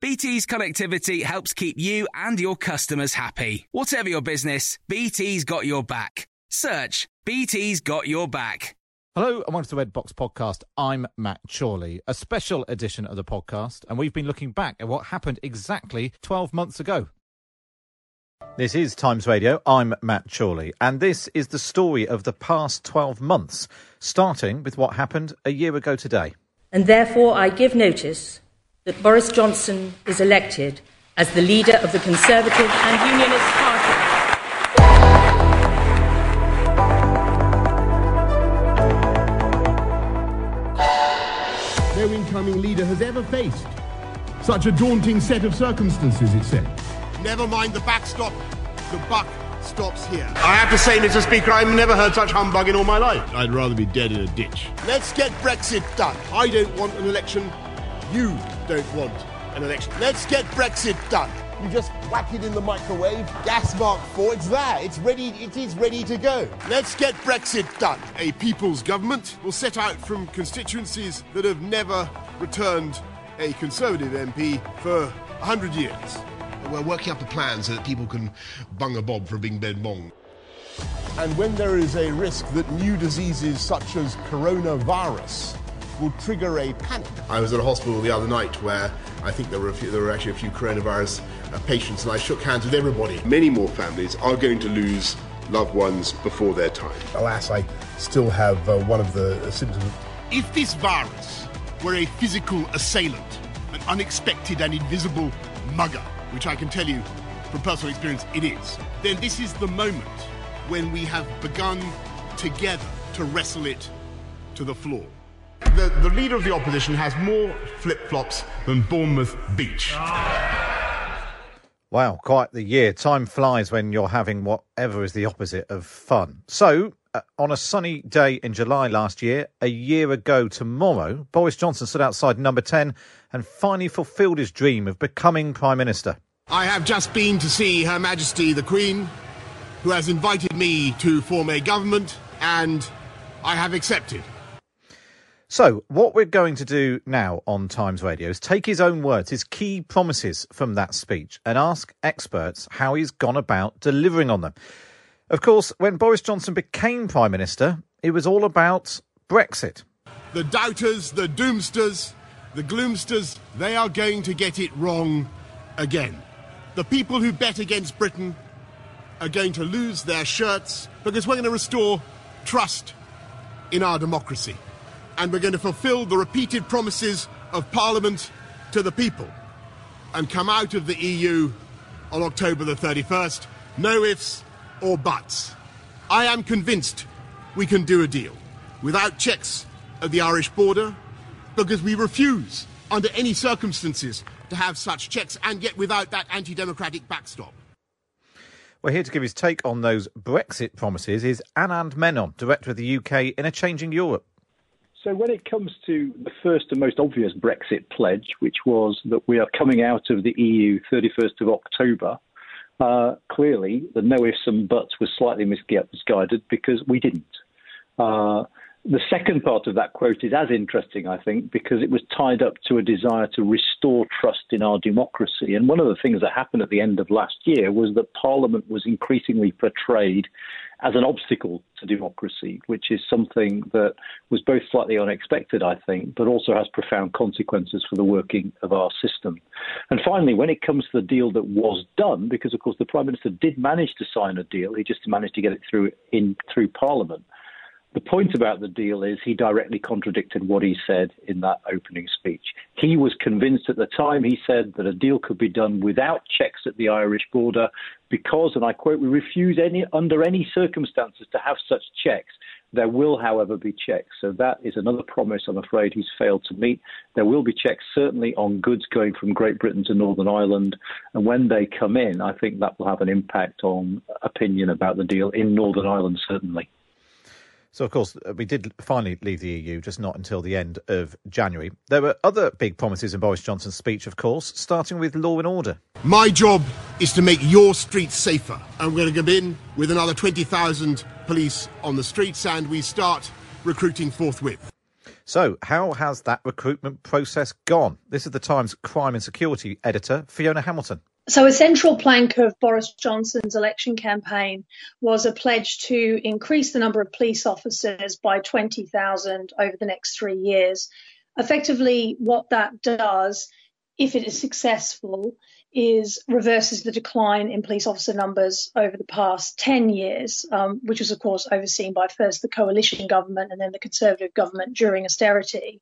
BT's connectivity helps keep you and your customers happy. Whatever your business, BT's got your back. Search BT's got your back. Hello and welcome to the Red Box Podcast. I'm Matt Chorley, a special edition of the podcast, and we've been looking back at what happened exactly 12 months ago. This is Times Radio. I'm Matt Chorley, and this is the story of the past 12 months, starting with what happened a year ago today. And therefore, I give notice that Boris Johnson is elected as the leader of the Conservative and Unionist Party. no incoming leader has ever faced such a daunting set of circumstances, it said. Never mind the backstop, the buck stops here. I have to say, Mr. Speaker, I've never heard such humbug in all my life. I'd rather be dead in a ditch. Let's get Brexit done. I don't want an election. You don't want an election. Let's get Brexit done. You just whack it in the microwave. Gas mark four. It's there. It's ready. It is ready to go. Let's get Brexit done. A people's government will set out from constituencies that have never returned a Conservative MP for 100 years. We're working up a plan so that people can bung a bob for a Big Ben bong. And when there is a risk that new diseases such as coronavirus will trigger a panic, I was at a hospital the other night where I think there were, a few, there were actually a few coronavirus uh, patients, and I shook hands with everybody. Many more families are going to lose loved ones before their time. alas, I still have uh, one of the symptoms. If this virus were a physical assailant, an unexpected and invisible mugger, which I can tell you from personal experience it is, then this is the moment when we have begun together to wrestle it to the floor. The, the leader of the opposition has more flip flops than Bournemouth Beach. Wow, quite the year. Time flies when you're having whatever is the opposite of fun. So, uh, on a sunny day in July last year, a year ago tomorrow, Boris Johnson stood outside number 10 and finally fulfilled his dream of becoming Prime Minister. I have just been to see Her Majesty the Queen, who has invited me to form a government, and I have accepted. So, what we're going to do now on Times Radio is take his own words, his key promises from that speech, and ask experts how he's gone about delivering on them. Of course, when Boris Johnson became Prime Minister, it was all about Brexit. The doubters, the doomsters, the gloomsters, they are going to get it wrong again. The people who bet against Britain are going to lose their shirts because we're going to restore trust in our democracy. And we're going to fulfill the repeated promises of Parliament to the people and come out of the EU on October the 31st. No ifs or buts. I am convinced we can do a deal without checks at the Irish border because we refuse, under any circumstances, to have such checks and yet without that anti democratic backstop. Well, here to give his take on those Brexit promises is Anand Menon, Director of the UK in a Changing Europe. So, when it comes to the first and most obvious Brexit pledge, which was that we are coming out of the EU 31st of October, uh, clearly the no ifs and buts was slightly misguided because we didn't. Uh, The second part of that quote is as interesting, I think, because it was tied up to a desire to restore trust in our democracy. And one of the things that happened at the end of last year was that Parliament was increasingly portrayed as an obstacle to democracy, which is something that was both slightly unexpected, I think, but also has profound consequences for the working of our system. And finally, when it comes to the deal that was done, because of course the Prime Minister did manage to sign a deal, he just managed to get it through in through Parliament. The point about the deal is he directly contradicted what he said in that opening speech. He was convinced at the time, he said, that a deal could be done without checks at the Irish border because, and I quote, we refuse any, under any circumstances to have such checks. There will, however, be checks. So that is another promise I'm afraid he's failed to meet. There will be checks certainly on goods going from Great Britain to Northern Ireland. And when they come in, I think that will have an impact on opinion about the deal in Northern Ireland, certainly. So, of course, uh, we did finally leave the EU, just not until the end of January. There were other big promises in Boris Johnson's speech, of course, starting with law and order. My job is to make your streets safer. And we're going to go in with another 20,000 police on the streets, and we start recruiting forthwith. So, how has that recruitment process gone? This is the Times crime and security editor, Fiona Hamilton. So, a central plank of Boris Johnson's election campaign was a pledge to increase the number of police officers by 20,000 over the next three years. Effectively, what that does, if it is successful, is reverses the decline in police officer numbers over the past 10 years, um, which was, of course, overseen by first the coalition government and then the Conservative government during austerity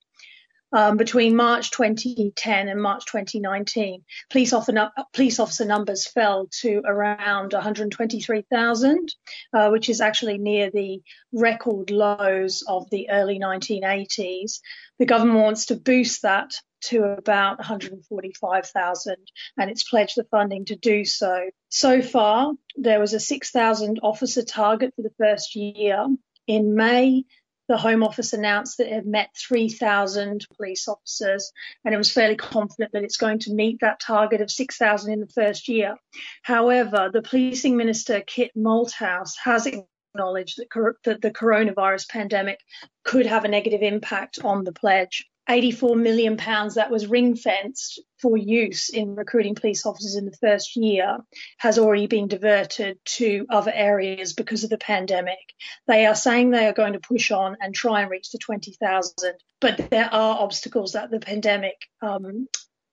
um, between March 2010 and March 2019, police officer, police officer numbers fell to around 123,000, uh, which is actually near the record lows of the early 1980s. The government wants to boost that to about 145,000 and it's pledged the funding to do so. So far, there was a 6,000 officer target for the first year. In May, the Home Office announced that it had met 3,000 police officers and it was fairly confident that it's going to meet that target of 6,000 in the first year. However, the policing minister, Kit Malthouse, has acknowledged that, that the coronavirus pandemic could have a negative impact on the pledge. 84 million pounds that was ring fenced for use in recruiting police officers in the first year has already been diverted to other areas because of the pandemic. They are saying they are going to push on and try and reach the 20,000, but there are obstacles that the pandemic um,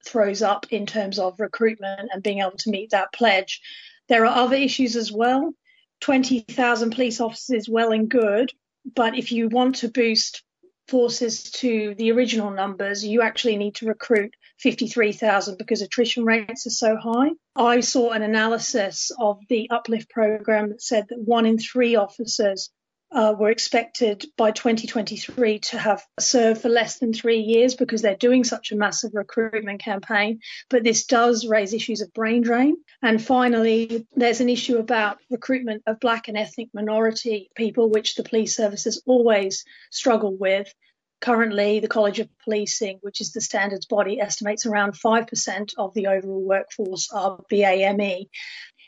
throws up in terms of recruitment and being able to meet that pledge. There are other issues as well. 20,000 police officers well and good, but if you want to boost forces to the original numbers, you actually need to recruit 53,000 because attrition rates are so high. I saw an analysis of the uplift program that said that one in three officers uh, were expected by 2023 to have served for less than three years because they're doing such a massive recruitment campaign. But this does raise issues of brain drain. And finally, there's an issue about recruitment of black and ethnic minority people, which the police services always struggle with. Currently, the College of Policing, which is the standards body, estimates around 5% of the overall workforce are BAME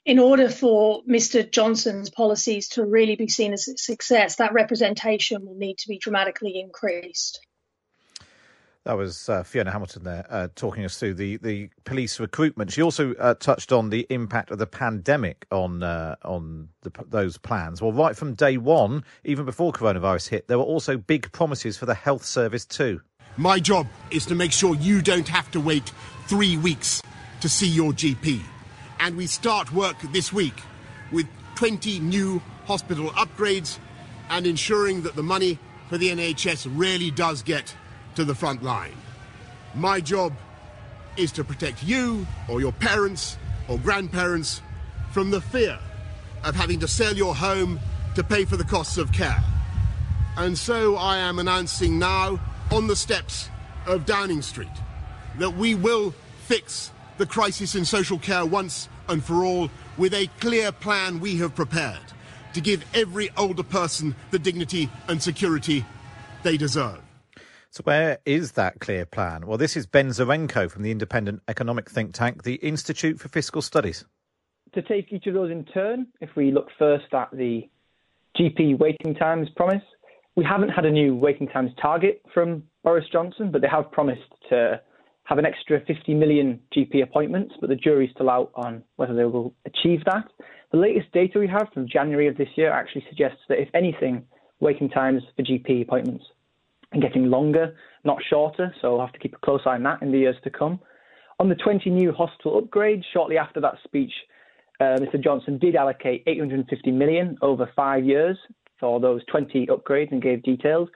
in order for Mr. Johnson's policies to really be seen as a success, that representation will need to be dramatically increased. That was uh, Fiona Hamilton there uh, talking us through the, the police recruitment. She also uh, touched on the impact of the pandemic on uh, on the, those plans. Well, right from day one, even before coronavirus hit, there were also big promises for the health service too. My job is to make sure you don't have to wait three weeks to see your GP and we start work this week with 20 new hospital upgrades and ensuring that the money for the NHS really does get to the front line. My job is to protect you or your parents or grandparents from the fear of having to sell your home to pay for the costs of care. And so I am announcing now on the steps of Downing Street that we will fix the crisis in social care once and for all with a clear plan we have prepared to give every older person the dignity and security they deserve. So, where is that clear plan? Well, this is Ben Zaranko from the independent economic think tank, the Institute for Fiscal Studies. To take each of those in turn, if we look first at the GP waiting times promise, We haven't had a new waiting times target from Boris Johnson, but they have promised to have an extra 50 million GP appointments, but the jury's still out on whether they will achieve that. The latest data we have from January of this year actually suggests that, if anything, waiting times for GP appointments are getting longer, not shorter, so we'll have to keep a close eye on that in the years to come. On the 20 new hospital upgrades, shortly after that speech, uh, Mr. Johnson did allocate 850 million over five years for those 20 upgrades and gave details.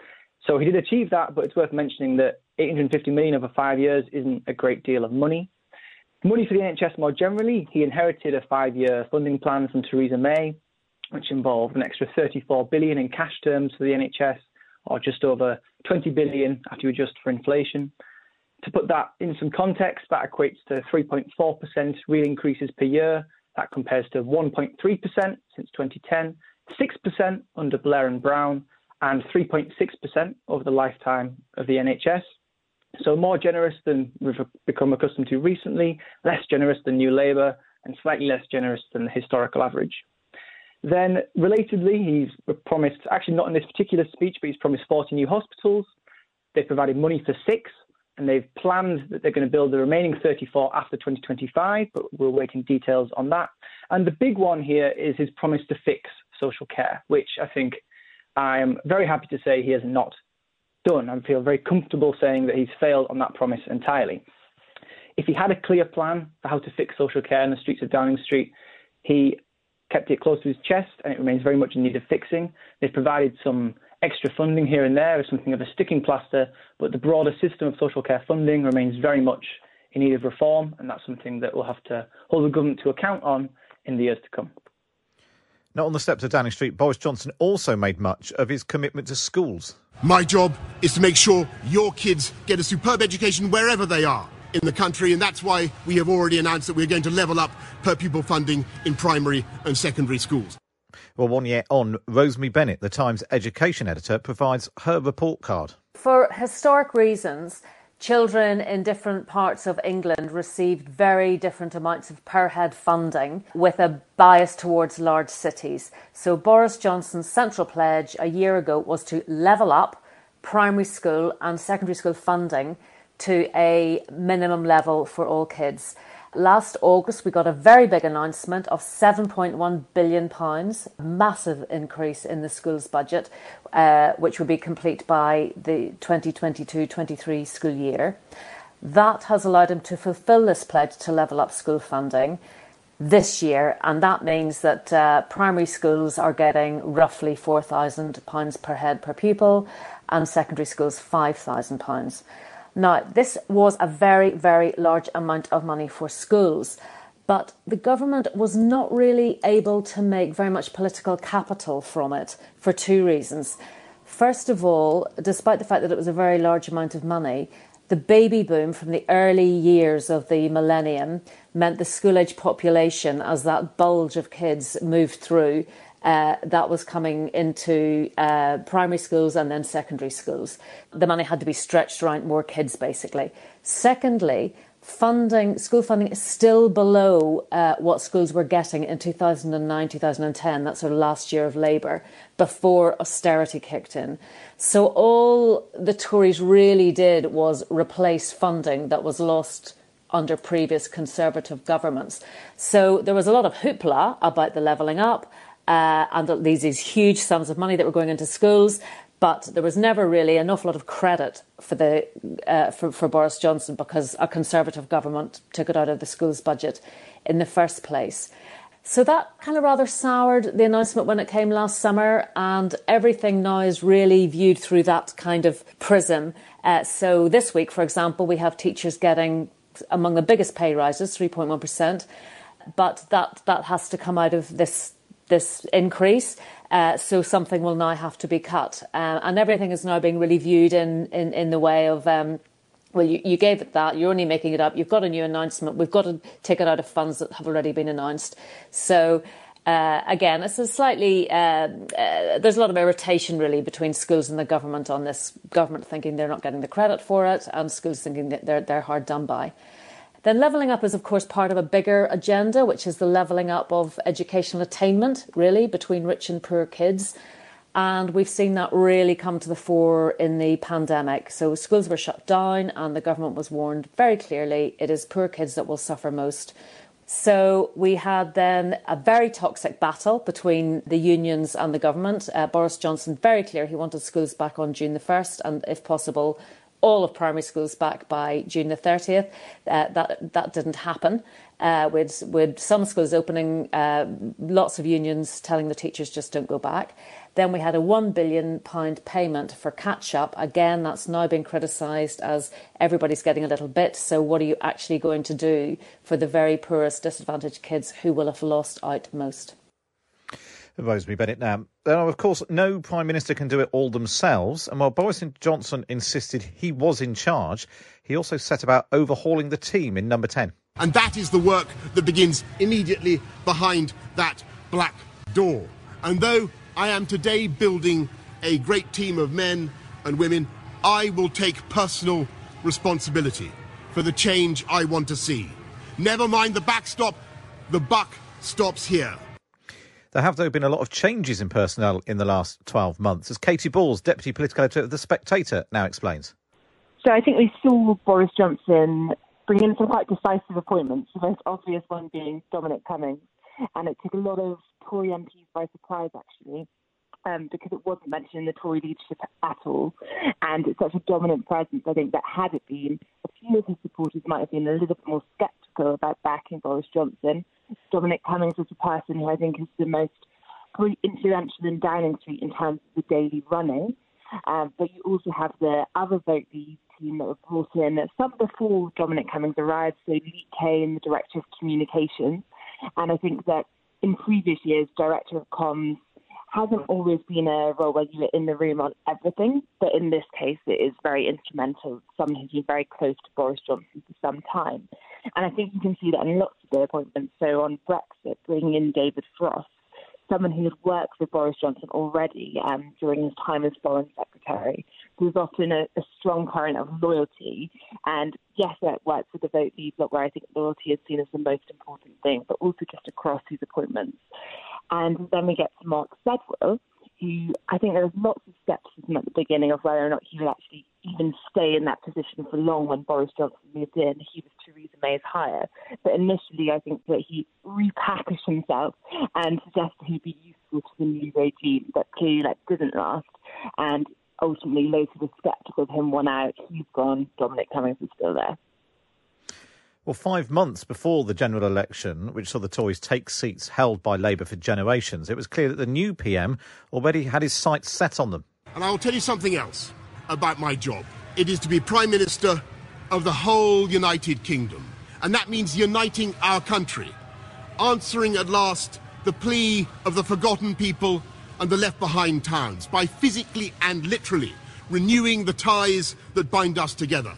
So he did achieve that, but it's worth mentioning that 850 million over five years isn't a great deal of money. Money for the NHS more generally, he inherited a five-year funding plan from Theresa May, which involved an extra 34 billion in cash terms for the NHS, or just over 20 billion after you adjust for inflation. To put that in some context, that equates to 3.4% real increases per year. That compares to 1.3% since 2010, 6% under Blair and Brown, and 3.6% over the lifetime of the NHS. So more generous than we've become accustomed to recently, less generous than New Labour, and slightly less generous than the historical average. Then, relatedly, he's promised, actually not in this particular speech, but he's promised 40 new hospitals. They've provided money for six, and they've planned that they're going to build the remaining 34 after 2025, but we're waiting details on that. And the big one here is his promise to fix social care, which I think I am very happy to say he has not done. I feel very comfortable saying that he's failed on that promise entirely. If he had a clear plan for how to fix social care in the streets of Downing Street, he kept it close to his chest and it remains very much in need of fixing. They've provided some extra funding here and there as something of a sticking plaster, but the broader system of social care funding remains very much in need of reform, and that's something that we'll have to hold the government to account on in the years to come. Now, on the steps of Downing Street, Boris Johnson also made much of his commitment to schools. My job is to make sure your kids get a superb education wherever they are in the country, and that's why we have already announced that we're going to level up per pupil funding in primary and secondary schools. Well, one year on, Rosemary Bennett, the Times education editor, provides her report card. For historic reasons, Children in different parts of England received very different amounts of per head funding with a bias towards large cities. So, Boris Johnson's central pledge a year ago was to level up primary school and secondary school funding to a minimum level for all kids. Last August, we got a very big announcement of £7.1 billion, a massive increase in the school's budget, uh, which will be complete by the 2022 23 school year. That has allowed him to fulfil this pledge to level up school funding this year, and that means that uh, primary schools are getting roughly £4,000 per head per pupil, and secondary schools £5,000. Now, this was a very, very large amount of money for schools, but the government was not really able to make very much political capital from it for two reasons. First of all, despite the fact that it was a very large amount of money, the baby boom from the early years of the millennium meant the school age population, as that bulge of kids moved through, uh, that was coming into uh, primary schools and then secondary schools. The money had to be stretched around more kids, basically. Secondly, funding, school funding is still below uh, what schools were getting in 2009, 2010, that sort of last year of Labour, before austerity kicked in. So all the Tories really did was replace funding that was lost under previous Conservative governments. So there was a lot of hoopla about the levelling up uh, and these, these huge sums of money that were going into schools. But there was never really an awful lot of credit for the uh, for, for Boris Johnson because a Conservative government took it out of the schools budget in the first place. So that kind of rather soured the announcement when it came last summer, and everything now is really viewed through that kind of prism. Uh, so this week, for example, we have teachers getting among the biggest pay rises, 3.1%, but that, that has to come out of this this increase. Uh, so something will now have to be cut. Uh, and everything is now being really viewed in, in, in the way of, um, well, you, you gave it that, you're only making it up, you've got a new announcement, we've got to take it out of funds that have already been announced. So uh, again, it's a slightly, uh, uh, there's a lot of irritation really between schools and the government on this. Government thinking they're not getting the credit for it, and schools thinking that they're, they're hard done by. Then levelling up is, of course, part of a bigger agenda, which is the levelling up of educational attainment, really, between rich and poor kids. And we've seen that really come to the fore in the pandemic. So schools were shut down, and the government was warned very clearly it is poor kids that will suffer most. So we had then a very toxic battle between the unions and the government. Uh, Boris Johnson very clear he wanted schools back on June the 1st, and if possible, all of primary schools back by June the 30th. Uh, that that didn't happen. Uh, with with some schools opening, uh, lots of unions telling the teachers just don't go back. Then we had a £1 billion payment for catch up. Again, that's now been criticised as everybody's getting a little bit. So, what are you actually going to do for the very poorest, disadvantaged kids who will have lost out most? Rosemary Bennett now. Now, of course, no Prime Minister can do it all themselves. And while Boris Johnson insisted he was in charge, he also set about overhauling the team in number 10. And that is the work that begins immediately behind that black door. And though I am today building a great team of men and women. I will take personal responsibility for the change I want to see. Never mind the backstop, the buck stops here. There have, though, been a lot of changes in personnel in the last 12 months, as Katy Balls, Deputy Political Editor of The Spectator, now explains. So I think we saw Boris Johnson bring in some quite decisive appointments, the most obvious one being Dominic Cummings. And it took a lot of Tory MPs by surprise, actually, um, because it wasn't mentioned in the Tory leadership at all. And it's such a dominant presence, I think, that had it been, a few of his supporters might have been a little bit more sceptical about backing Boris Johnson. Dominic Cummings was a person who I think is the most influential in Downing Street in terms of the daily running. Um, but you also have the other Vote Leave team that were brought in some before Dominic Cummings arrived, so Lee Cain, the Director of Communications. And I think that in previous years, Director of Comms hasn't always been a role where you're in the room on everything, but in this case, it is very instrumental. Someone who's been very close to Boris Johnson for some time. And I think you can see that in lots of the appointments. So on Brexit, bringing in David Frost, someone who had worked with Boris Johnson already um, during his time as Foreign Secretary. There's often a, a, strong current of loyalty. And yes, it works with the Vote Leave bloc, where I think loyalty is seen as the most important thing, but also just across these appointments. And then we get to Mark Sedwill, who I think there was lots of scepticism at the beginning of whether or not he would actually even stay in that position for long when Boris Johnson moved in. He was Theresa May's hire. But initially, I think that he repackaged himself and suggested he'd be useful to the new regime, but clearly that didn't last. And ultimately, loads of the sceptical of him won out. He's gone. Dominic Cummings is still there. Well, five months before the general election, which saw the Tories take seats held by Labour for generations, it was clear that the new PM already had his sights set on them. And I will tell you something else about my job. It is to be Prime Minister of the whole United Kingdom. And that means uniting our country, answering at last the plea of the forgotten people and the left behind towns by physically and literally renewing the ties that bind us together.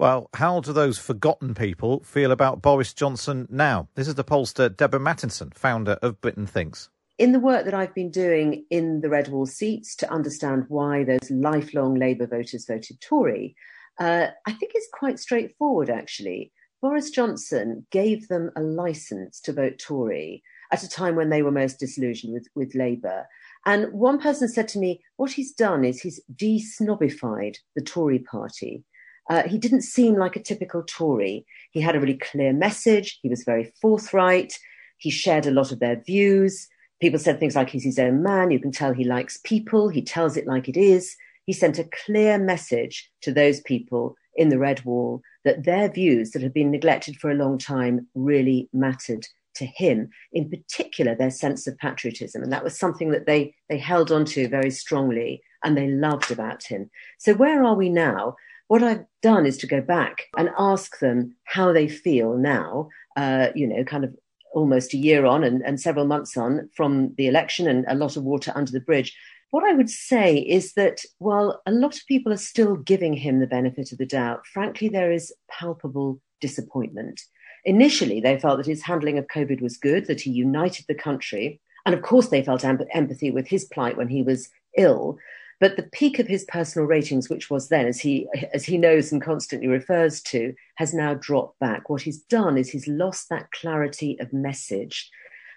Well, how do those forgotten people feel about Boris Johnson now? This is the pollster Deborah Mattinson, founder of Britain Thinks. In the work that I've been doing in the Red Wall seats to understand why those lifelong Labour voters voted Tory, uh, I think it's quite straightforward, actually. Boris Johnson gave them a license to vote Tory at a time when they were most disillusioned with, with Labour. And one person said to me, what he's done is he's de snobbified the Tory party. Uh, he didn't seem like a typical Tory. He had a really clear message. He was very forthright. He shared a lot of their views. People said things like he's his own man. You can tell he likes people. He tells it like it is. He sent a clear message to those people in the Red Wall that their views that had been neglected for a long time really mattered to him, in particular their sense of patriotism. And that was something that they, they held onto very strongly and they loved about him. So, where are we now? What I've done is to go back and ask them how they feel now, uh, you know, kind of almost a year on and, and several months on from the election and a lot of water under the bridge. What I would say is that while a lot of people are still giving him the benefit of the doubt, frankly, there is palpable disappointment. Initially, they felt that his handling of COVID was good, that he united the country. And of course, they felt empathy with his plight when he was ill. But the peak of his personal ratings, which was then, as he as he knows and constantly refers to, has now dropped back. What he's done is he's lost that clarity of message.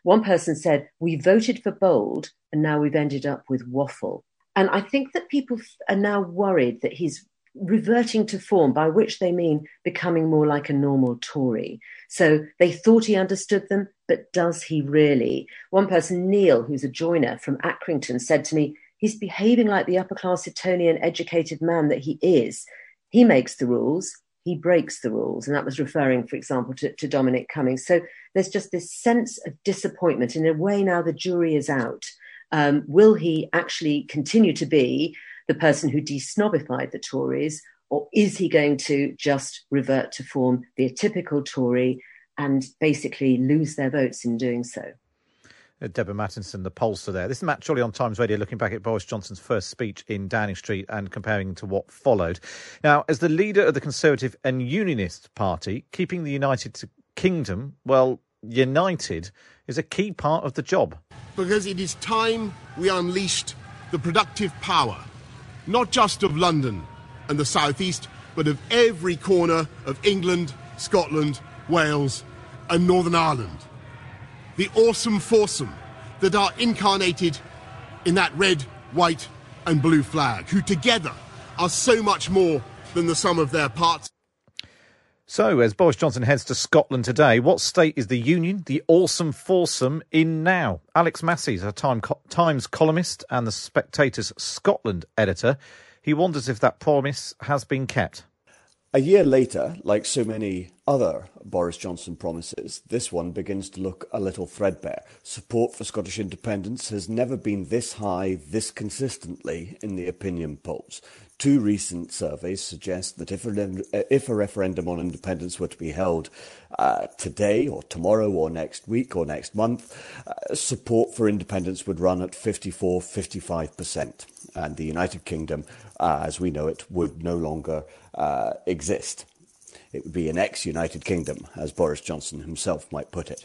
One person said, "We voted for bold, and now we've ended up with waffle. And I think that people are now worried that he's reverting to form, by which they mean becoming more like a normal Tory. So they thought he understood them, but does he really? One person, Neil, who's a joiner from Accrington, said to me, he's behaving like the upper class Etonian educated man that he is. He makes the rules, he breaks the rules. And that was referring, for example, to, to Dominic Cummings. So there's just this sense of disappointment. In a way, now the jury is out. Um, will he actually continue to be the person who desnobified the Tories, or is he going to just revert to form, the atypical Tory, and basically lose their votes in doing so? Uh, Deborah Mattinson, the pollster there. This is Matt Chorley on Times Radio looking back at Boris Johnson's first speech in Downing Street and comparing to what followed. Now, as the leader of the Conservative and Unionist Party, keeping the United Kingdom, well, united is a key part of the job. Because it is time we unleashed the productive power not just of London and the southeast, but of every corner of England, Scotland, Wales, and Northern Ireland. The awesome foursome that are incarnated in that red, white, and blue flag, who together are so much more than the sum of their parts. So, as Boris Johnson heads to Scotland today, what state is the Union, the awesome foursome, in now? Alex Massie is a Time, Times columnist and the Spectator's Scotland editor. He wonders if that promise has been kept. A year later, like so many other Boris Johnson promises, this one begins to look a little threadbare. Support for Scottish independence has never been this high, this consistently in the opinion polls. Two recent surveys suggest that if a, if a referendum on independence were to be held uh, today or tomorrow or next week or next month, uh, support for independence would run at 54 55%. And the United Kingdom, uh, as we know it, would no longer uh, exist. It would be an ex United Kingdom, as Boris Johnson himself might put it.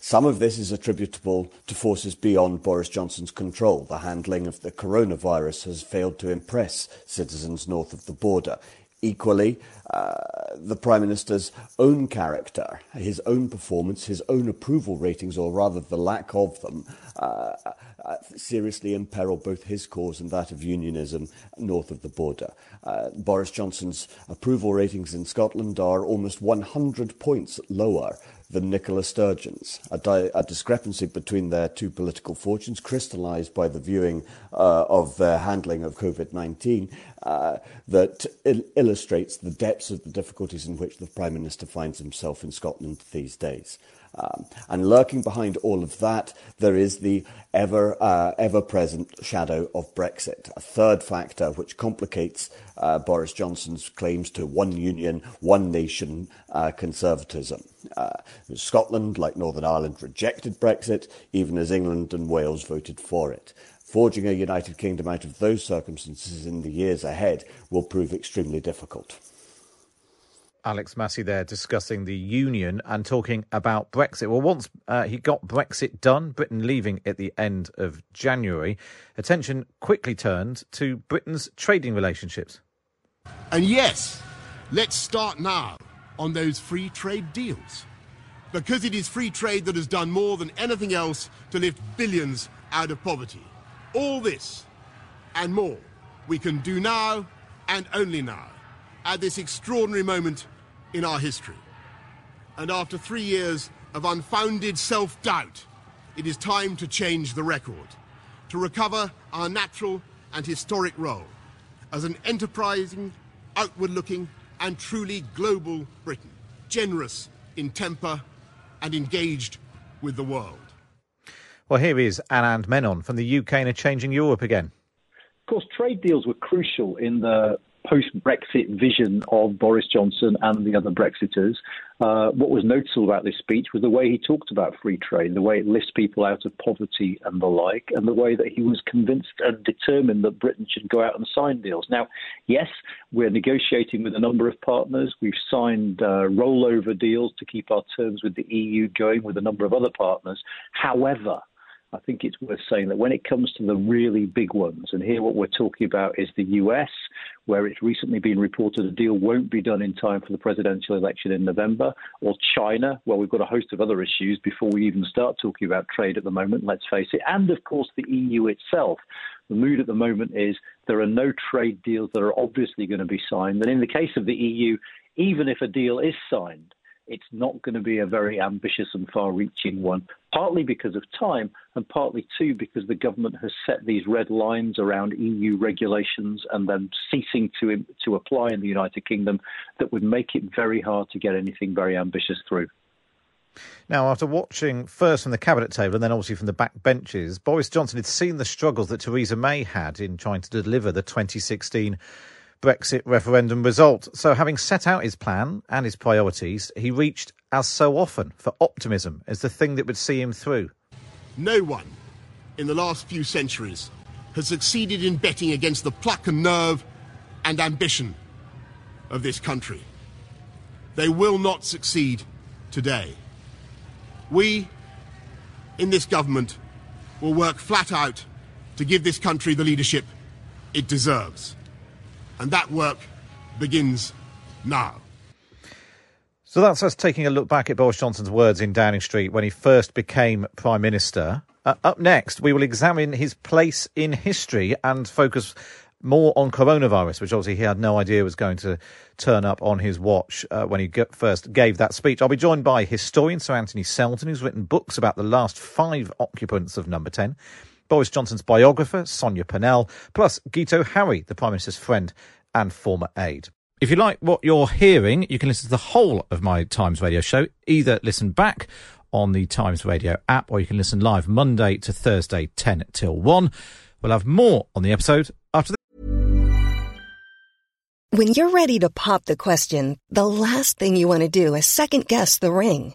Some of this is attributable to forces beyond Boris Johnson's control. The handling of the coronavirus has failed to impress citizens north of the border. Equally, uh, the Prime Minister's own character, his own performance, his own approval ratings, or rather the lack of them, uh, uh, seriously imperil both his cause and that of unionism north of the border. Uh, Boris Johnson's approval ratings in Scotland are almost 100 points lower than Nicola Sturgeon's, a, di- a, discrepancy between their two political fortunes crystallized by the viewing uh, of their handling of COVID 19 uh, that il- illustrates the depths of the difficulties in which the Prime Minister finds himself in Scotland these days. Um, and lurking behind all of that, there is the ever, uh, ever present shadow of Brexit, a third factor which complicates uh, Boris Johnson's claims to one union, one nation uh, conservatism. Uh, Scotland, like Northern Ireland, rejected Brexit, even as England and Wales voted for it. Forging a United Kingdom out of those circumstances in the years ahead will prove extremely difficult. Alex Massie there discussing the union and talking about Brexit. Well, once uh, he got Brexit done, Britain leaving at the end of January, attention quickly turned to Britain's trading relationships. And yes, let's start now on those free trade deals. Because it is free trade that has done more than anything else to lift billions out of poverty. All this and more we can do now and only now at this extraordinary moment in our history. And after three years of unfounded self doubt, it is time to change the record, to recover our natural and historic role as an enterprising, outward looking, and truly global Britain, generous in temper and engaged with the world. Well, here is Anand Menon from the UK and a changing Europe again. Of course, trade deals were crucial in the post Brexit vision of Boris Johnson and the other Brexiters. Uh, what was noticeable about this speech was the way he talked about free trade, the way it lifts people out of poverty and the like, and the way that he was convinced and determined that Britain should go out and sign deals. Now, yes, we're negotiating with a number of partners. We've signed uh, rollover deals to keep our terms with the EU going with a number of other partners. However, I think it's worth saying that when it comes to the really big ones, and here what we're talking about is the US, where it's recently been reported a deal won't be done in time for the presidential election in November, or China, where we've got a host of other issues before we even start talking about trade at the moment, let's face it, and of course the EU itself. The mood at the moment is there are no trade deals that are obviously going to be signed. And in the case of the EU, even if a deal is signed, it's not going to be a very ambitious and far reaching one, partly because of time and partly too because the government has set these red lines around EU regulations and then ceasing to, to apply in the United Kingdom that would make it very hard to get anything very ambitious through. Now, after watching first from the cabinet table and then obviously from the back benches, Boris Johnson had seen the struggles that Theresa May had in trying to deliver the 2016 Brexit referendum result. So, having set out his plan and his priorities, he reached, as so often, for optimism as the thing that would see him through. No one in the last few centuries has succeeded in betting against the pluck and nerve and ambition of this country. They will not succeed today. We, in this government, will work flat out to give this country the leadership it deserves. And that work begins now. So that's us taking a look back at Boris Johnson's words in Downing Street when he first became Prime Minister. Uh, up next, we will examine his place in history and focus more on coronavirus, which obviously he had no idea was going to turn up on his watch uh, when he first gave that speech. I'll be joined by historian Sir Anthony Seldon, who's written books about the last five occupants of Number 10. Boris Johnson's biographer, Sonia Purnell, plus Guto Harri, the Prime Minister's friend and former aide. If you like what you're hearing, you can listen to the whole of my Times Radio show. Either listen back on the Times Radio app or you can listen live Monday to Thursday, 10 till 1. We'll have more on the episode after the. When you're ready to pop the question, the last thing you want to do is second guess the ring.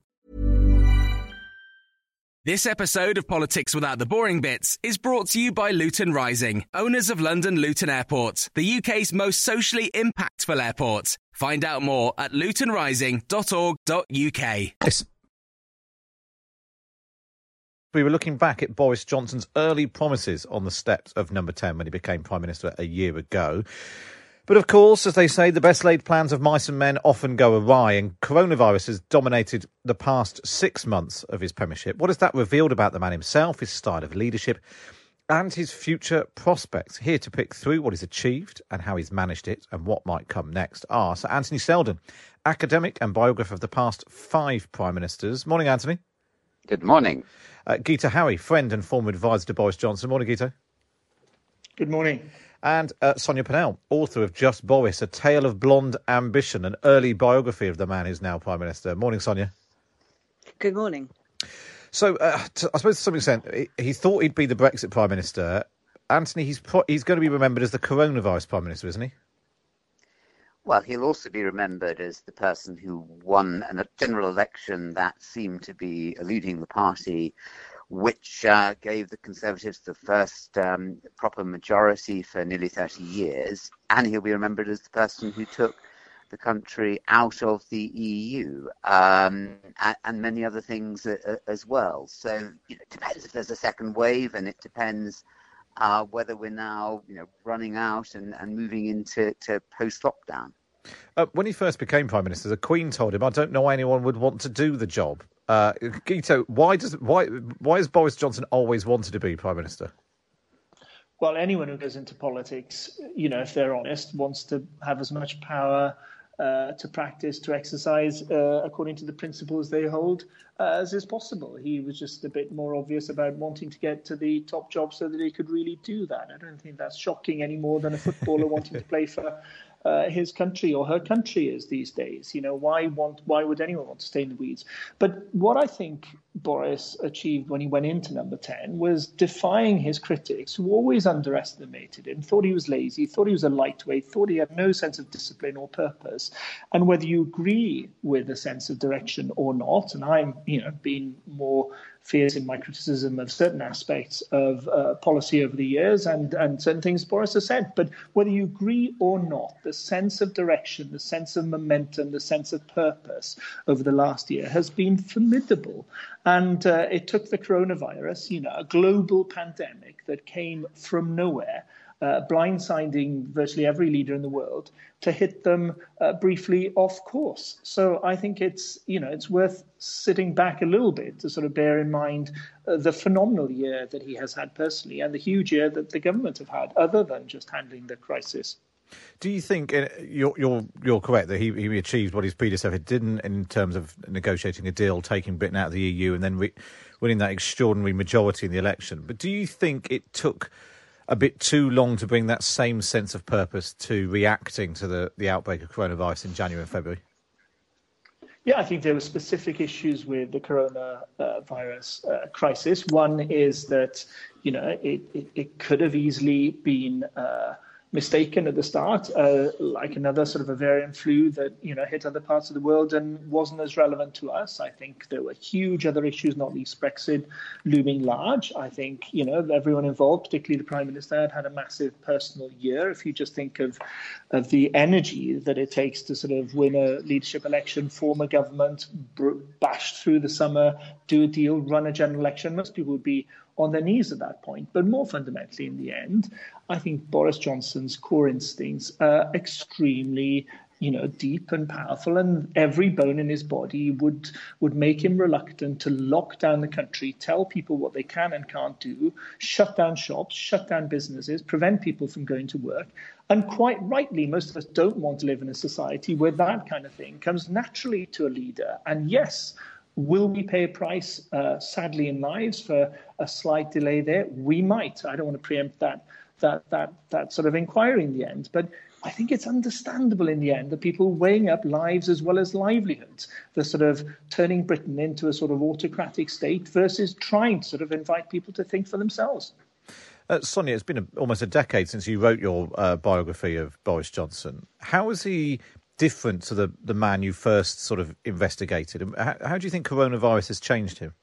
This episode of Politics Without the Boring Bits is brought to you by Luton Rising, owners of London Luton Airport, the UK's most socially impactful airport. Find out more at lutonrising.org.uk. We were looking back at Boris Johnson's early promises on the steps of number 10 when he became Prime Minister a year ago. But of course, as they say, the best laid plans of mice and men often go awry, and coronavirus has dominated the past six months of his premiership. What has that revealed about the man himself, his style of leadership, and his future prospects? Here to pick through what he's achieved and how he's managed it and what might come next are Sir Anthony Seldon, academic and biographer of the past five prime ministers. Morning, Anthony. Good morning. Uh, Guto Harri, friend and former advisor to Boris Johnson. Morning, Guto. Good morning. And uh, Sonia Purnell, author of Just Boris, A Tale of Blonde Ambition, an early biography of the man who's now Prime Minister. Morning, Sonia. Good morning. So, uh, to, I suppose to some extent, he, he, thought he'd be the Brexit Prime Minister. Anthony, he's, pro- he's going to be remembered as the coronavirus Prime Minister, isn't he? Well, he'll also be remembered as the person who won a general election that seemed to be eluding the party which uh, gave the Conservatives the first um, proper majority for nearly 30 years. And he'll be remembered as the person who took the country out of the EU um, and, and, many other things as well. So you know, it depends if there's a second wave, and it depends uh, whether we're now you know running out and, and moving into post lockdown. Uh, when he first became prime minister, the Queen told him, "I don't know why anyone would want to do the job." Uh, Guto, why does why why has Boris Johnson always wanted to be prime minister? well, anyone who goes into politics, you know, if they're honest, wants to have as much power uh, to practice, to exercise uh, according to the principles they hold uh, as is possible. He was just a bit more obvious about wanting to get to the top job so that he could really do that. I don't think that's shocking any more than a footballer wanting to play for uh, his country or her country is these days. You know, why want? Why would anyone want to stay in the weeds? But what I think Boris achieved when he went into number ten was defying his critics, who always underestimated him, thought he was lazy, thought he was a lightweight, thought he had no sense of discipline or purpose. And whether you agree with a sense of direction or not, and I'm, you know, being more fierce in my criticism of certain aspects of uh, policy over the years and, and certain things Boris has said. But whether you agree or not, the sense of direction, the sense of momentum, the sense of purpose over the last year has been formidable. And uh, it took the coronavirus, you know, a global pandemic that came from nowhere uh, blindsiding virtually every leader in the world to hit them uh, briefly off course. So I think it's you know it's worth sitting back a little bit to sort of bear in mind uh, the phenomenal year that he has had personally and the huge year that the government have had, other than just handling the crisis. Do you think uh, you're you're you're correct that he he achieved what his predecessor didn't in terms of negotiating a deal, taking Britain out of the EU, and then re- winning that extraordinary majority in the election? But do you think it took a bit too long to bring that same sense of purpose to reacting to the, the outbreak of coronavirus in January and February? Yeah, I think there were specific issues with the coronavirus uh, crisis. One is that you know it, it, it could have easily been uh, mistaken at the start, uh, like another sort of a variant flu that you know hit other parts of the world and wasn't as relevant to us. I think there were huge other issues, not least Brexit, looming large. I think you know everyone involved, particularly the Prime Minister, had had a massive personal year. If you just think of of the energy that it takes to sort of win a leadership election, form a government, bash through the summer, do a deal, run a general election, most people would be on their knees at that point. But more fundamentally, in the end, I think Boris Johnson's core instincts are extremely you know, deep and powerful, and every bone in his body would would make him reluctant to lock down the country, tell people what they can and can't do, shut down shops, shut down businesses, prevent people from going to work. And quite rightly, most of us don't want to live in a society where that kind of thing comes naturally to a leader. And yes, Will we pay a price, uh, sadly, in lives for a slight delay there? We might. I don't want to preempt that that that that sort of inquiry in the end, but I think it's understandable in the end that people weighing up lives as well as livelihoods, the sort of turning Britain into a sort of autocratic state versus trying to sort of invite people to think for themselves. Uh, Sonia, it's been a, almost a decade since you wrote your uh, biography of Boris Johnson. How has he different to the, the man you first sort of investigated? How, how do you think coronavirus has changed him?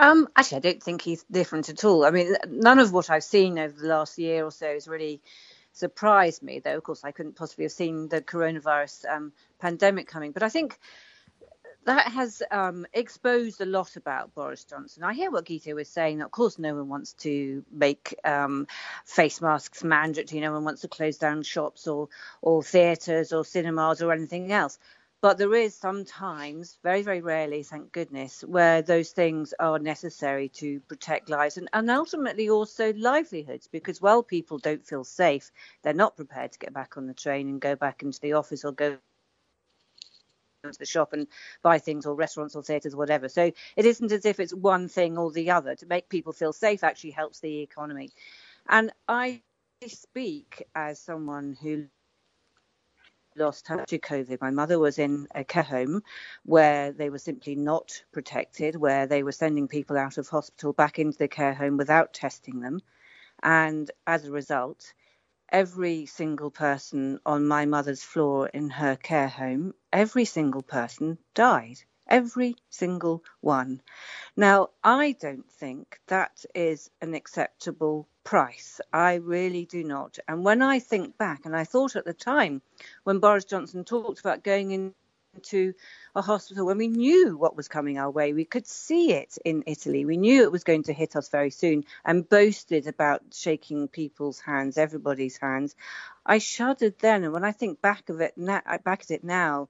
Um, actually, I don't think he's different at all. I mean, none of what I've seen over the last year or so has really surprised me, though, of course, I couldn't possibly have seen the coronavirus um, pandemic coming. But I think that has um, exposed a lot about Boris Johnson. I hear what Guto was saying. Of course, no one wants to make um, face masks mandatory. No one wants to close down shops or or theatres or cinemas or anything else. But there is sometimes, very, very rarely, thank goodness, where those things are necessary to protect lives and, and ultimately also livelihoods. Because while people don't feel safe, they're not prepared to get back on the train and go back into the office or go to the shop and buy things or restaurants or theatres or whatever. So it isn't as if it's one thing or the other. To make people feel safe actually helps the economy. And I speak as someone who lost touch to COVID. My mother was in a care home where they were simply not protected, where they were sending people out of hospital back into the care home without testing them. And as a result, every single person on my mother's floor in her care home, every single person died. Every single one. Now, I don't think that is an acceptable price. I really do not. And when I think back, and I thought at the time when Boris Johnson talked about going in to a hospital when we knew what was coming our way. We could see it in Italy. We knew it was going to hit us very soon and boasted about shaking people's hands, everybody's hands. I shuddered then, and when I think back of it now, back at it now,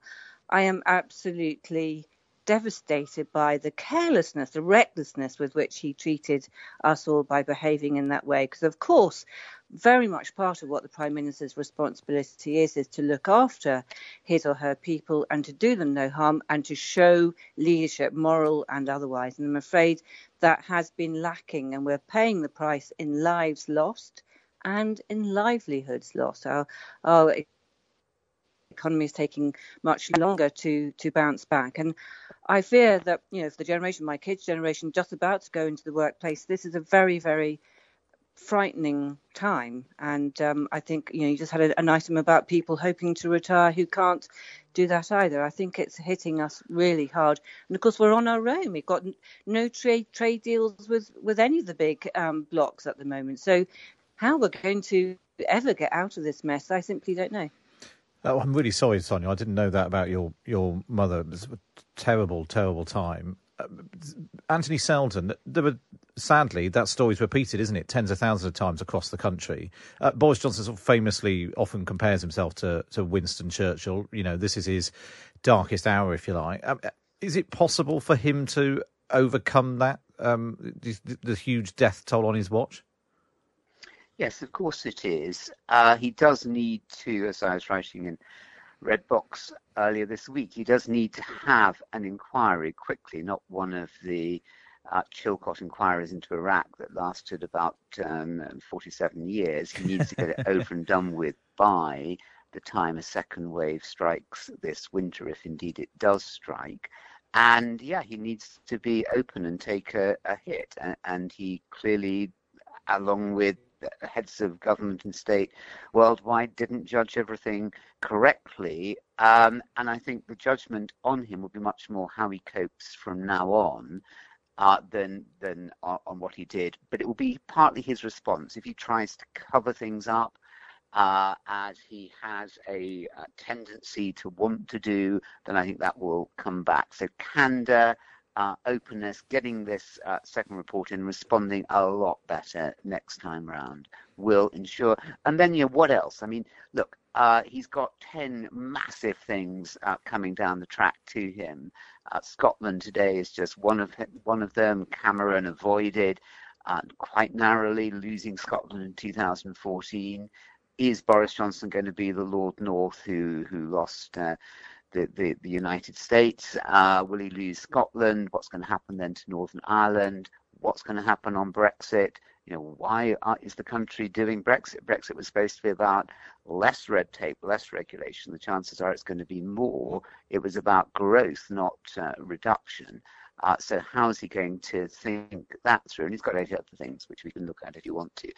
I am absolutely devastated by the carelessness, the recklessness with which he treated us all by behaving in that way. Because, of course, very much part of what the Prime Minister's responsibility is, is to look after his or her people and to do them no harm and to show leadership, moral and otherwise. And I'm afraid that has been lacking, and we're paying the price in lives lost and in livelihoods lost. Our, our economy is taking much longer to to bounce back. And I fear that you know, for the generation, my kids' generation, just about to go into the workplace, this is a very, very frightening time. And um, I think you know, you just had a, an item about people hoping to retire who can't do that either. I think it's hitting us really hard. And of course, we're on our own. We've got no trade trade deals with with any of the big um, blocks at the moment. So how we're going to ever get out of this mess, I simply don't know. Oh, I'm really sorry, Sonia. I didn't know that about your your mother. It was a terrible, terrible time. Uh, Anthony Seldon, there were sadly that story's repeated, isn't it? Tens of thousands of times across the country. Uh, Boris Johnson famously often compares himself to to Winston Churchill. You know, this is his darkest hour, if you like. Um, is it possible for him to overcome that um, the, the huge death toll on his watch? Yes, of course it is. Uh, he does need to, as I was writing in Red Box earlier this week, he does need to have an inquiry quickly, not one of the uh, Chilcot inquiries into Iraq that lasted about um, 47 years. He needs to get it over and done with by the time a second wave strikes this winter, if indeed it does strike. And yeah, he needs to be open and take a, a hit. And, and he clearly, along with heads of government and state worldwide didn't judge everything correctly. Um, and I think the judgment on him will be much more how he copes from now on. Uh, than than on, on, what he did, but it will be partly his response. If he tries to cover things up, uh, as he has a, a, tendency to want to do, then I think that will come back. So candor, uh, openness, getting this uh, second report and responding a lot better next time round will ensure. And then, you know, what else? I mean, look, uh, he's got 10 massive things uh, coming down the track to him. Uh, Scotland today is just one of one of them. Cameron avoided uh, quite narrowly losing Scotland in 2014. Is Boris Johnson going to be the Lord North who who lost the, the, United States? Uh, will he lose Scotland? What's going to happen then to Northern Ireland? What's going to happen on Brexit? You know, why are, is the country doing Brexit? Brexit was supposed to be about less red tape, less regulation. The chances are it's going to be more. It was about growth, not uh, reduction. Uh, so how is he going to think that through? And he's got eight other things which we can look at if you want to.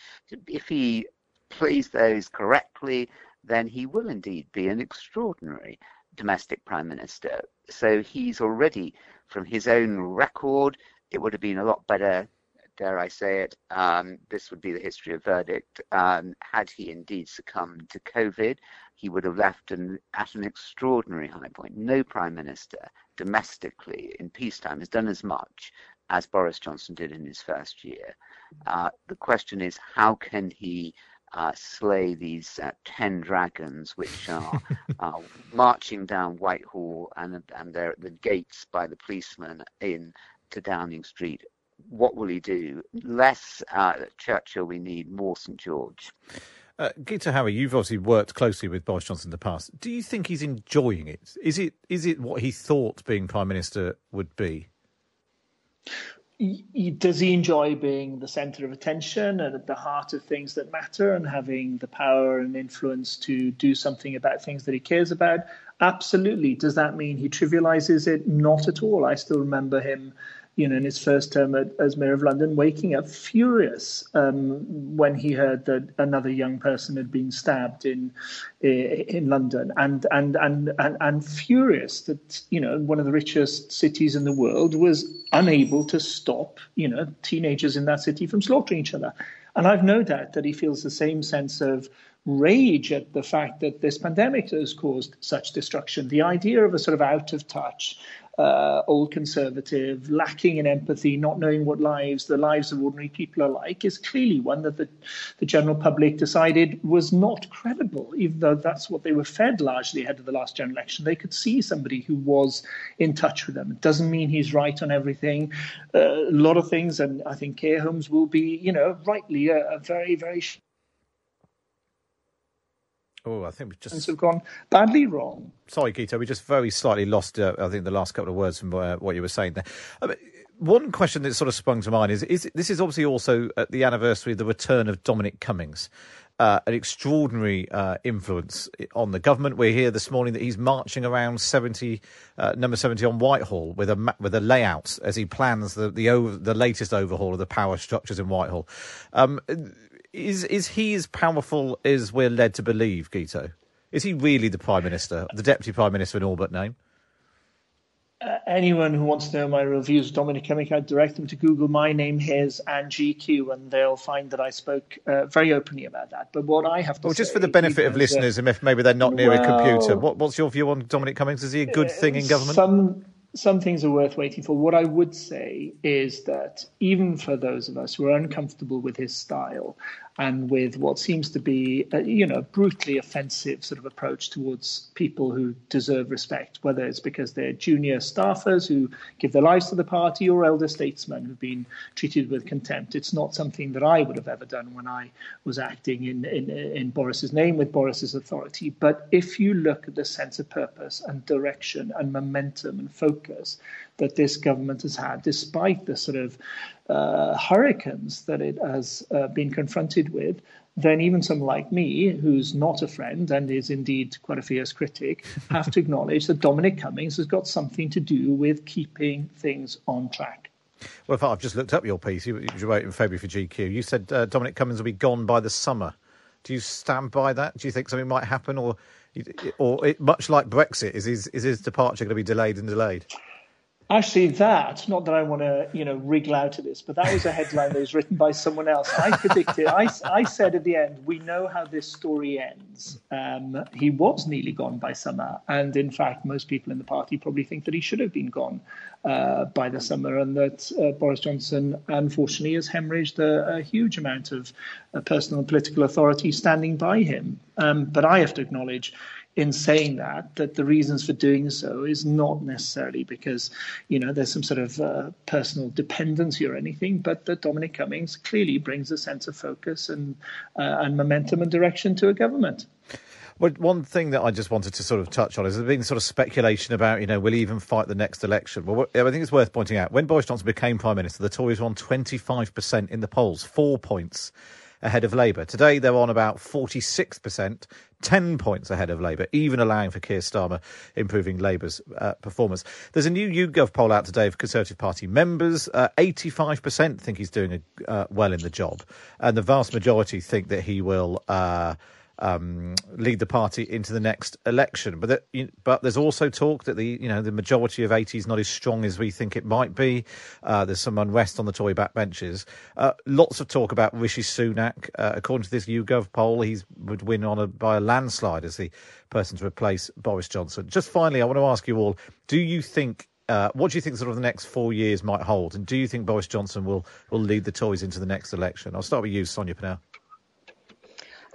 If he plays those correctly, then he will indeed be an extraordinary domestic prime minister. So he's already, from his own record, it would have been a lot better, dare I say it, um, this would be the history of verdict. Um, had he indeed succumbed to COVID, he would have left an, at an extraordinary high point. No prime minister domestically in peacetime has done as much as Boris Johnson did in his first year. Uh, the question is, how can he uh, slay these uh, ten dragons which are uh, marching down Whitehall and and they're at the gates by the policemen in to Downing Street. What will he do? Less uh, Churchill, we need more St George. Uh, Guto Harri, you've obviously worked closely with Boris Johnson in the past. Do you think he's enjoying it? Is it is it what he thought being prime minister would be? Does he enjoy being the center of attention and at the heart of things that matter and having the power and influence to do something about things that he cares about? Absolutely. Does that mean he trivializes it? Not at all. I still remember him you know, in his first term as mayor of London, waking up furious um, when he heard that another young person had been stabbed in in London, and and and and, and furious that you know one of the richest cities in the world was unable to stop you know teenagers in that city from slaughtering each other. And I've no doubt that he feels the same sense of rage at the fact that this pandemic has caused such destruction. The idea of a sort of out of touch, uh, old conservative, lacking in empathy, not knowing what lives, the lives of ordinary people are like, is clearly one that the, the general public decided was not credible, even though that's what they were fed largely ahead of the last general election. They could see somebody who was in touch with them. It doesn't mean he's right on everything. Uh, a lot of things, and I think care homes will be, you know, rightly a, a very, very Oh, I think we've just have gone badly wrong. Sorry, Guto, we just very slightly lost. Uh, I think the last couple of words from uh, what you were saying there. I mean, one question that sort of sprung to mind is: is this is obviously also at the anniversary of the return of Dominic Cummings. Uh, an extraordinary uh, influence on the government. We're here this morning that he's marching around 70, uh, number 70 on Whitehall with a with a layout as he plans the the, over, the latest overhaul of the power structures in Whitehall. Um, is is he as powerful as we're led to believe, Guto? Is he really the prime minister, the deputy prime minister in all but name? Uh, anyone who wants to know my reviews of Dominic Cummings, I'd direct them to Google my name, his, and GQ, and they'll find that I spoke uh, very openly about that. But what I have to well, say, just for the benefit of listeners, and if maybe they're not near well, a computer, what, what's your view on Dominic Cummings? Is he a good thing in government? Some some things are worth waiting for. What I would say is that even for those of us who are uncomfortable with his style, and with what seems to be, a, you know, brutally offensive sort of approach towards people who deserve respect, whether it's because they're junior staffers who give their lives to the party or elder statesmen who've been treated with contempt. It's not something that I would have ever done when I was acting in, in, in Boris's name with Boris's authority. But if you look at the sense of purpose and direction and momentum and focus that this government has had, despite the sort of uh, hurricanes that it has uh, been confronted with, then even someone like me, who's not a friend and is indeed quite a fierce critic, have to acknowledge that Dominic Cummings has got something to do with keeping things on track. Well, if I've just looked up your piece, you, you wrote in February for GQ. You said uh, Dominic Cummings will be gone by the summer. Do you stand by that? Do you think something might happen, or, or it, much like Brexit, is his, is his departure going to be delayed and delayed? Actually, that, not that I want to, you know, wriggle out of this, but that was a headline that was written by someone else. I predicted, I, I said at the end, we know how this story ends. Um, he was nearly gone by summer. And in fact, most people in the party probably think that he should have been gone uh, by the summer and that uh, Boris Johnson, unfortunately, has hemorrhaged a, a huge amount of uh, personal and political authority standing by him. Um, but I have to acknowledge, in saying that that the reasons for doing so is not necessarily because you know there's some sort of uh, personal dependency or anything, but that Dominic Cummings clearly brings a sense of focus and uh, and momentum and direction to a government. Well, one thing that I just wanted to sort of touch on is there's been sort of speculation about, you know, will he even fight the next election? Well, I think it's worth pointing out when Boris Johnson became Prime Minister, the Tories were on 25% in the polls, four points ahead of Labour. Today they're on about 46%, 10 points ahead of Labour, even allowing for Keir Starmer improving Labour's uh, performance. There's a new YouGov poll out today of Conservative Party members. Uh, 85% think he's doing a, uh, well in the job, and the vast majority think that he will uh, um, lead the party into the next election. But but there's also talk that the you know the majority of 80 is not as strong as we think it might be. Uh, there's some unrest on the Tory backbenches. Uh, lots of talk about Rishi Sunak. Uh, according to this YouGov poll, he would win on a, by a landslide as the person to replace Boris Johnson. Just finally, I want to ask you all: Do you think? Uh, what do you think sort of the next four years might hold? And do you think Boris Johnson will, will lead the Tories into the next election? I'll start with you, Sonia Purnell.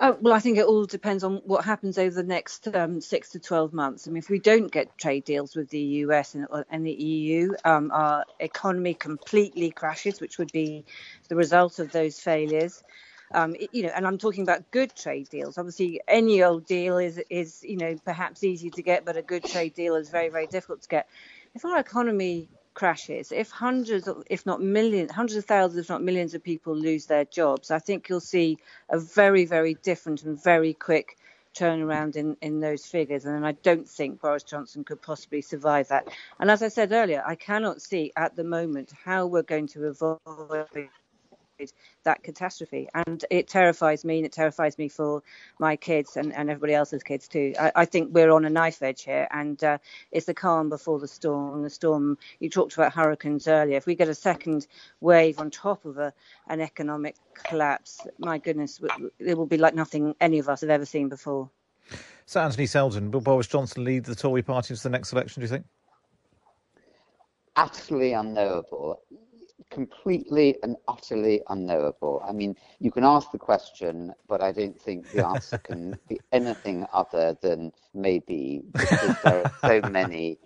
Oh, well, I think it all depends on what happens over the next um, six to 12 months. I mean, if we don't get trade deals with the US and, and the EU, um, our economy completely crashes, which would be the result of those failures. Um, it, you know, and I'm talking about good trade deals. Obviously, any old deal is is you know perhaps easy to get, but a good trade deal is very very difficult to get. If our economy crashes, if hundreds, if not millions, hundreds of thousands, if not millions of people lose their jobs, I think you'll see a very, very different and very quick turnaround in, in those figures. And I don't think Boris Johnson could possibly survive that. And as I said earlier, I cannot see at the moment how we're going to avoid that catastrophe. And it terrifies me, and it terrifies me for my kids and, and everybody else's kids too. I, I think we're on a knife edge here, and uh, it's the calm before the storm. The storm, you talked about hurricanes earlier. If we get a second wave on top of a, an economic collapse, my goodness, it will be like nothing any of us have ever seen before. So, Anthony Seldon, will Boris Johnson lead the Tory party into the next election, do you think? utterly unknowable completely and utterly unknowable. I mean, you can ask the question, but I don't think the answer can be anything other than maybe because there are so many.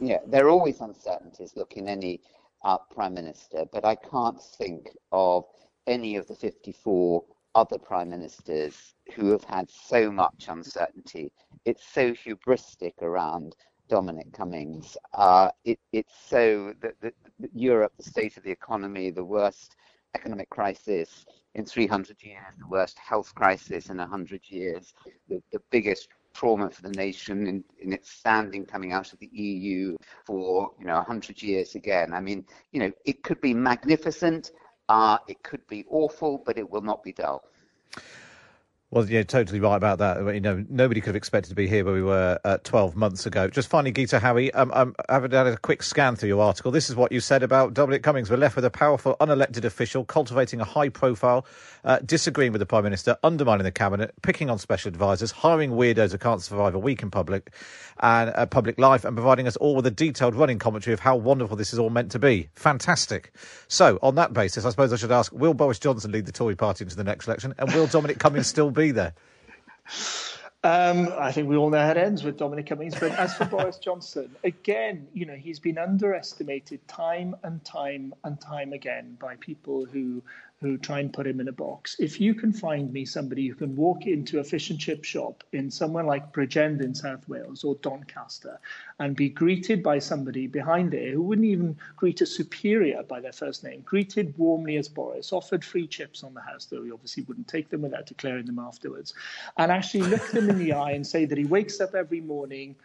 You know, there are always uncertainties. Look, in any uh, prime minister, but I can't think of any of the 54 other prime ministers who have had so much uncertainty. It's so hubristic around Dominic Cummings. Uh, it, it's so that, Europe, the state of the economy, the worst economic crisis in 300 years, the worst health crisis in 100 years, the, the biggest trauma for the nation in, in, its standing coming out of the EU for you know 100 years again. I mean, you know, it could be magnificent, uh, it could be awful, but it will not be dull. Well, yeah, totally right about that. You know, nobody could have expected to be here where we were uh, 12 months ago. Just finally, Guto Harri, um, um, I've had a quick scan through your article. This is what you said about Dominic Cummings. We're left with a powerful, unelected official cultivating a high profile, uh, disagreeing with the Prime Minister, undermining the Cabinet, picking on special advisers, hiring weirdos who can't survive a week in public and uh, public life, and providing us all with a detailed running commentary of how wonderful this is all meant to be. Fantastic. So, on that basis, I suppose I should ask will Boris Johnson lead the Tory party into the next election? And will Dominic Cummings still be there? Um, I think we all know how it ends with Dominic Cummings. But as for Boris Johnson, again, you know, he's been underestimated time and time and time again by people who who try and put him in a box. If you can find me somebody who can walk into a fish and chip shop in somewhere like Bridgend in South Wales or Doncaster and be greeted by somebody behind there who wouldn't even greet a superior by their first name, greeted warmly as Boris, offered free chips on the house, though he obviously wouldn't take them without declaring them afterwards, and actually look them in the eye and say that he wakes up every morning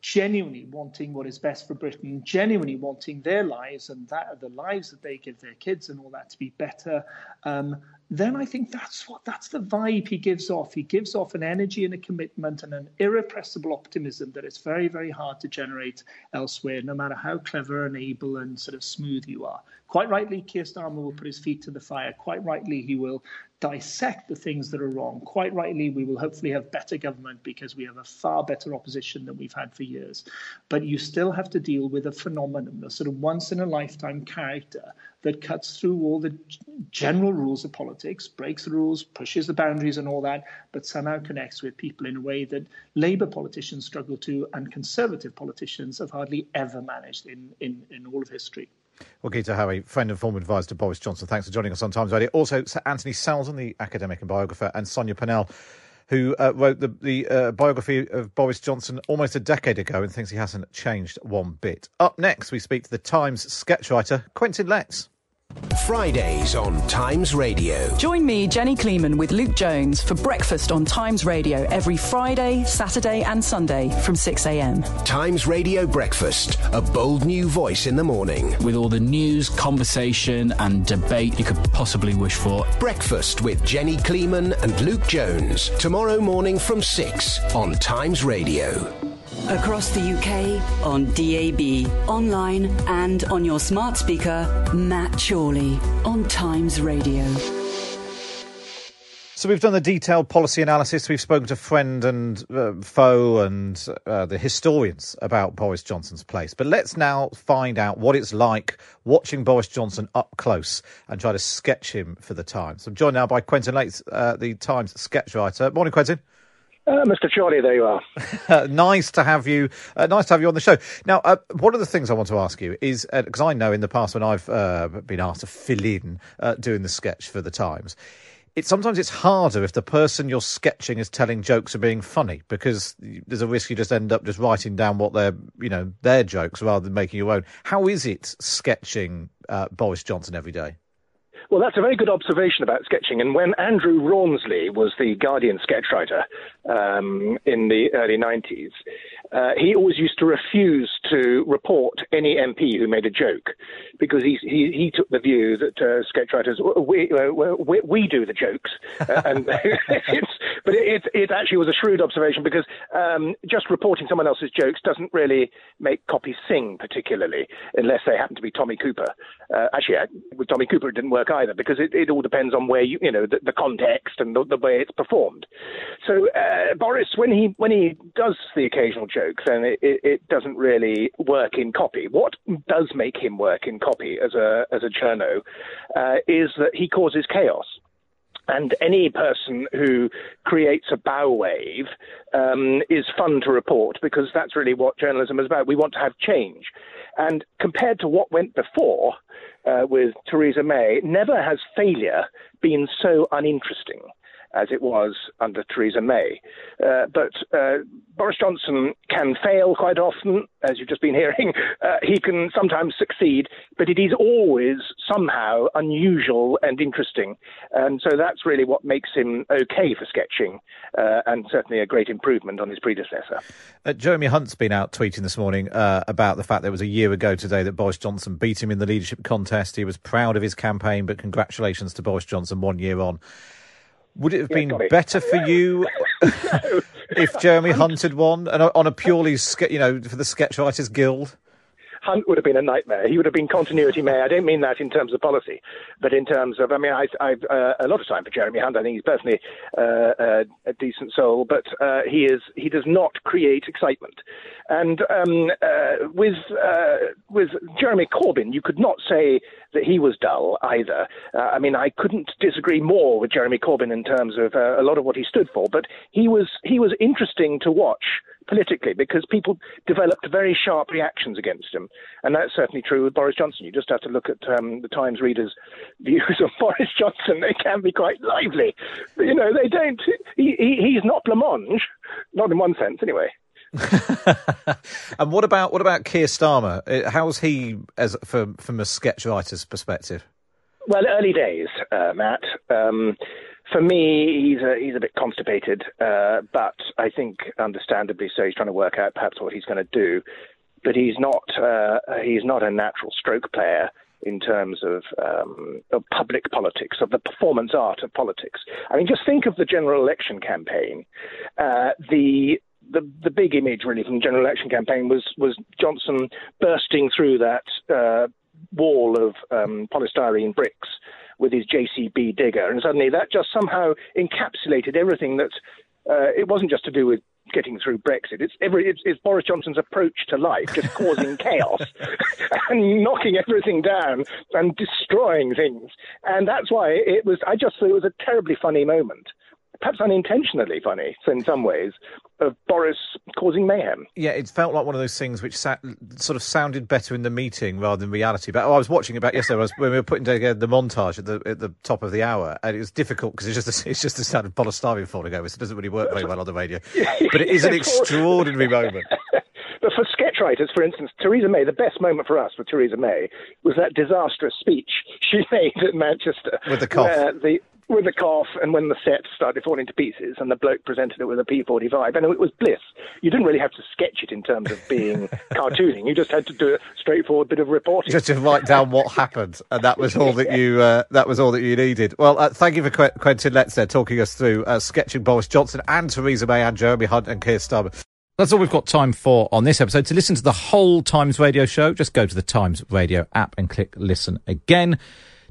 genuinely wanting what is best for Britain, genuinely wanting their lives and that the lives that they give their kids and all that to be better, um, then I think that's what that's the vibe he gives off. He gives off an energy and a commitment and an irrepressible optimism that it's very, very hard to generate elsewhere, no matter how clever and able and sort of smooth you are. Quite rightly, Keir Starmer will put his feet to the fire. Quite rightly, he will dissect the things that are wrong. Quite rightly, we will hopefully have better government because we have a far better opposition than we've had for years. But you still have to deal with a phenomenon, a sort of once in a lifetime character that cuts through all the general rules of politics, breaks the rules, pushes the boundaries and all that, but somehow connects with people in a way that Labour politicians struggle to and Conservative politicians have hardly ever managed in, in, in all of history. Well, Guto Harri, friend and former advisor to Boris Johnson, thanks for joining us on Times Radio. Also, Sir Anthony Seldon, the academic and biographer, and Sonia Purnell, who uh, wrote the, the uh, biography of Boris Johnson almost a decade ago and thinks he hasn't changed one bit. Up next, we speak to the Times sketch writer, Quentin Letts. Fridays on Times Radio. Join me, Jenny Kleeman, with Luke Jones for breakfast on Times Radio every Friday, Saturday, and Sunday from 6 a.m. Times Radio Breakfast, a bold new voice in the morning. With all the news, conversation, and debate you could possibly wish for. Breakfast with Jenny Kleeman and Luke Jones. Tomorrow morning from 6 on Times Radio. Across the UK, on DAB, online, and on your smart speaker, Matt Chorley on Times Radio. So we've done the detailed policy analysis. We've spoken to friend and uh, foe and uh, the historians about Boris Johnson's place. But let's now find out what it's like watching Boris Johnson up close and try to sketch him for the Times. I'm joined now by Quentin Letts, uh, the Times sketch writer. Morning, Quentin. Uh, Mr. Chorley, there you are. nice to have you. Uh, nice to have you on the show. Now, uh, one of the things I want to ask you is because uh, I know in the past when I've uh, been asked to fill in uh, doing the sketch for the Times, it sometimes it's harder if the person you're sketching is telling jokes or being funny because there's a risk you just end up just writing down what they're you know their jokes rather than making your own. How is it sketching Boris Johnson every day? Well, that's a very good observation about sketching. And when Andrew Rawnsley was the Guardian sketch writer um, in the early 90s, uh, he always used to refuse to report any MP who made a joke because he, he, he took the view that uh, sketch writers, we, uh, we, we, do the jokes. Uh, and but it, it, actually was a shrewd observation because um, just reporting someone else's jokes doesn't really make copy sing particularly unless they happen to be Tommy Cooper. Uh, actually, with Tommy Cooper, it didn't work either because it, it all depends on where you you know the, the context and the, the, way it's performed. So uh, Boris, when he when he does the occasional joke, then it, it, it, doesn't really work in copy. What does make him work in copy as a as a journo uh, is that he causes chaos. And any person who creates a bow wave um, is fun to report because that's really what journalism is about. We want to have change. And compared to what went before uh, with Theresa May, never has failure been so uninteresting as it was under Theresa May. Uh, but uh, Boris Johnson can fail quite often, as you've just been hearing. Uh, he can sometimes succeed, but it is always somehow unusual and interesting. And so that's really what makes him okay for sketching, uh, and certainly a great improvement on his predecessor. Uh, Jeremy Hunt's been out tweeting this morning uh, about the fact that it was a year ago today that Boris Johnson beat him in the leadership contest. He was proud of his campaign, but congratulations to Boris Johnson one year on. Would it have yeah, been better for you if Jeremy Hunt had won and on a purely, you know, for the Sketch Writers Guild? Hunt would have been a nightmare. He would have been continuity mayor. I don't mean that in terms of policy, but in terms of, I mean, I, I've uh, a lot of time for Jeremy Hunt. I think he's personally uh, uh, a decent soul, but uh, he is he does not create excitement. And um, uh, with with Jeremy Corbyn, you could not say that he was dull either. I mean, I couldn't disagree more with Jeremy Corbyn in terms of a lot of what he stood for, but he was he was interesting to watch politically because people developed very sharp reactions against him. And that's certainly true with Boris Johnson. You just have to look at um, the Times readers' views of Boris Johnson. They can be quite lively. But, you know, they don't. He, he, he's not blancmange, not in one sense, anyway. and what about what about Keir Starmer? Uh, how's he as from from a sketch writer's perspective? Well, early days, uh, Matt. Um, for me, he's a, he's a bit constipated, uh, but I think understandably so. He's trying to work out perhaps what he's going to do, but he's not uh, he's not a natural stroke player in terms of, um, of public politics, of the performance art of politics. I mean, just think of the general election campaign. Uh, the the the big image really from the general election campaign was was Johnson bursting through that uh, wall of um, polystyrene bricks with his JCB digger, and suddenly that just somehow encapsulated everything that uh, it wasn't just to do with getting through Brexit. It's every it's, it's Boris Johnson's approach to life, just causing chaos and knocking everything down and destroying things. And that's why it was. I just thought it was a terribly funny moment perhaps unintentionally funny in some ways, of Boris causing mayhem. Yeah, it felt like one of those things which sat, sort of sounded better in the meeting rather than reality. But oh, I was watching it about yesterday was, when we were putting together the montage at the at the top of the hour, and it was difficult because it's just a, it's just the sound of polystyrene falling over, so it doesn't really work very well on the radio. But it is an extraordinary moment. But for sketch writers, for instance, Theresa May, the best moment for us for Theresa May was that disastrous speech she made at Manchester. With the cough. the, with a cough, and when the set started falling to pieces, and the bloke presented it with a P45, and it was bliss. You didn't really have to sketch it in terms of being cartooning. You just had to do a straightforward bit of reporting. Just to write down what happened, and that was all that you uh, that was all that you needed. Well, uh, thank you for Qu- Quentin Letts there talking us through uh, sketching Boris Johnson and Theresa May and Jeremy Hunt and Keir Starmer. That's all we've got time for on this episode. To listen to the whole Times Radio show, just go to the Times Radio app and click listen again.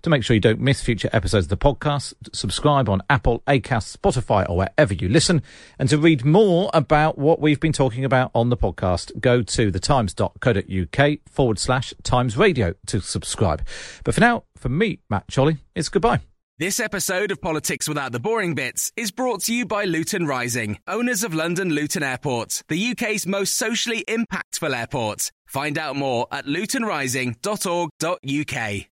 To make sure you don't miss future episodes of the podcast, subscribe on Apple, Acast, Spotify, or wherever you listen. And to read more about what we've been talking about on the podcast, go to thetimes.co.uk forward slash Times Radio to subscribe. But for now, for me, Matt Chorley, it's goodbye. This episode of Politics Without the Boring Bits is brought to you by Luton Rising, owners of London Luton Airport, the UK's most socially impactful airport. Find out more at lutonrising.org.uk.